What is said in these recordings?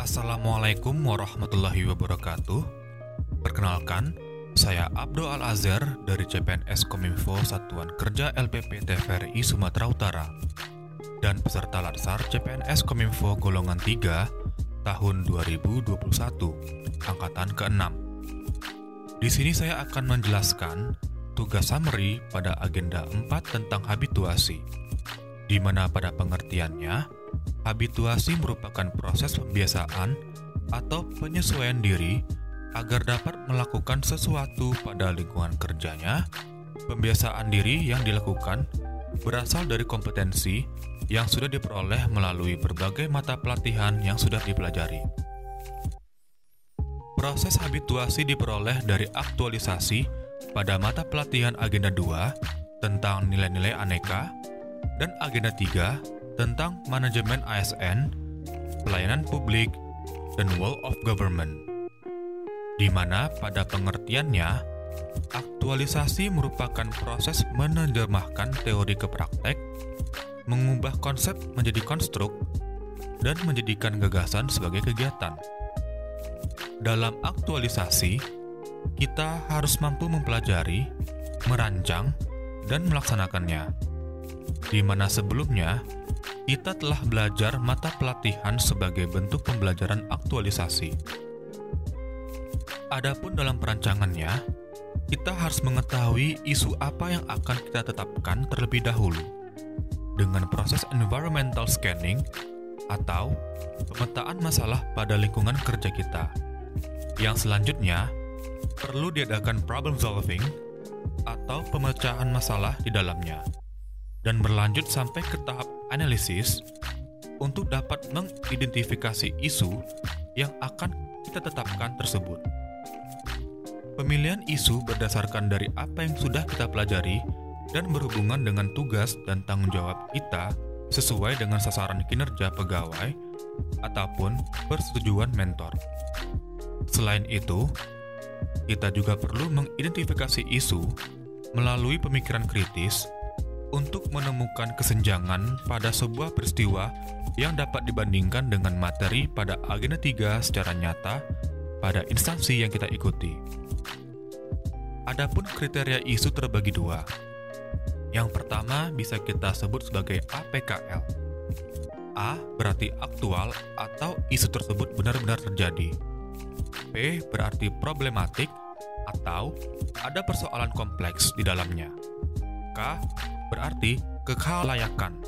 Assalamualaikum warahmatullahi wabarakatuh. Perkenalkan, saya Abdo Al Azhar dari CPNS Kominfo Satuan Kerja LPP TVRI Sumatera Utara dan peserta Latsar CPNS Kominfo golongan 3 tahun 2021, angkatan ke-6. Di sini saya akan menjelaskan tugas summary pada agenda 4 tentang habituasi, di mana pada pengertiannya Habituasi merupakan proses pembiasaan atau penyesuaian diri agar dapat melakukan sesuatu pada lingkungan kerjanya. Pembiasaan diri yang dilakukan berasal dari kompetensi yang sudah diperoleh melalui berbagai mata pelatihan yang sudah dipelajari. Proses habituasi diperoleh dari aktualisasi pada mata pelatihan agenda 2 tentang nilai-nilai aneka dan agenda 3 tentang manajemen ASN, pelayanan publik, dan world of government. Di mana pada pengertiannya, aktualisasi merupakan proses menerjemahkan teori ke praktek, mengubah konsep menjadi konstruk, dan menjadikan gagasan sebagai kegiatan. Dalam aktualisasi, kita harus mampu mempelajari, merancang, dan melaksanakannya. Di mana sebelumnya kita telah belajar mata pelatihan sebagai bentuk pembelajaran aktualisasi. Adapun dalam perancangannya, kita harus mengetahui isu apa yang akan kita tetapkan terlebih dahulu dengan proses environmental scanning atau pemetaan masalah pada lingkungan kerja kita. Yang selanjutnya, perlu diadakan problem solving atau pemecahan masalah di dalamnya dan berlanjut sampai ke tahap analisis untuk dapat mengidentifikasi isu yang akan kita tetapkan tersebut. Pemilihan isu berdasarkan dari apa yang sudah kita pelajari dan berhubungan dengan tugas dan tanggung jawab kita sesuai dengan sasaran kinerja pegawai ataupun persetujuan mentor. Selain itu, kita juga perlu mengidentifikasi isu melalui pemikiran kritis untuk menemukan kesenjangan pada sebuah peristiwa yang dapat dibandingkan dengan materi pada agenda 3 secara nyata pada instansi yang kita ikuti. Adapun kriteria isu terbagi dua. Yang pertama bisa kita sebut sebagai APKL. A berarti aktual atau isu tersebut benar-benar terjadi. P berarti problematik atau ada persoalan kompleks di dalamnya. K berarti kekhalayakan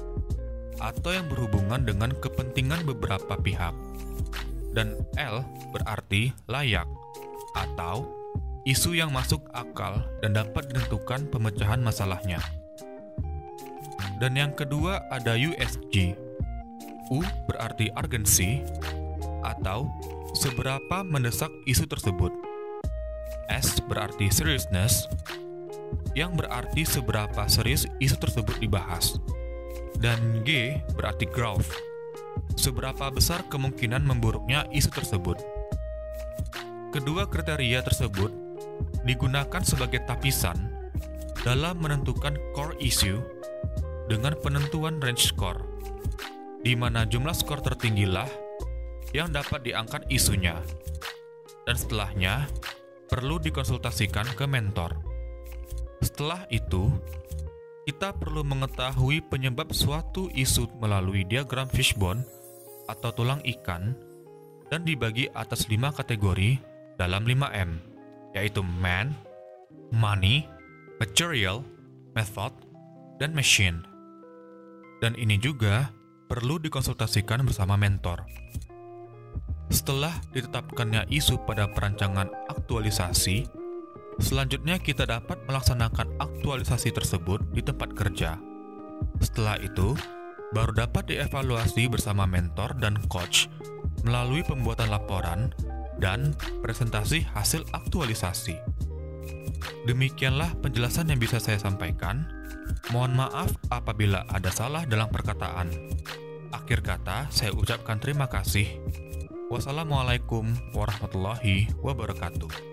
atau yang berhubungan dengan kepentingan beberapa pihak. Dan L berarti layak atau isu yang masuk akal dan dapat ditentukan pemecahan masalahnya. Dan yang kedua ada USG. U berarti urgency atau seberapa mendesak isu tersebut. S berarti seriousness yang berarti seberapa serius isu tersebut dibahas. Dan G berarti growth, seberapa besar kemungkinan memburuknya isu tersebut. Kedua kriteria tersebut digunakan sebagai tapisan dalam menentukan core issue dengan penentuan range score, di mana jumlah skor tertinggilah yang dapat diangkat isunya, dan setelahnya perlu dikonsultasikan ke mentor. Setelah itu, kita perlu mengetahui penyebab suatu isu melalui diagram fishbone atau tulang ikan dan dibagi atas lima kategori dalam 5M, yaitu man, money, material, method, dan machine. Dan ini juga perlu dikonsultasikan bersama mentor. Setelah ditetapkannya isu pada perancangan aktualisasi, Selanjutnya kita dapat melaksanakan aktualisasi tersebut di tempat kerja. Setelah itu, baru dapat dievaluasi bersama mentor dan coach melalui pembuatan laporan dan presentasi hasil aktualisasi. Demikianlah penjelasan yang bisa saya sampaikan. Mohon maaf apabila ada salah dalam perkataan. Akhir kata, saya ucapkan terima kasih. Wassalamualaikum warahmatullahi wabarakatuh.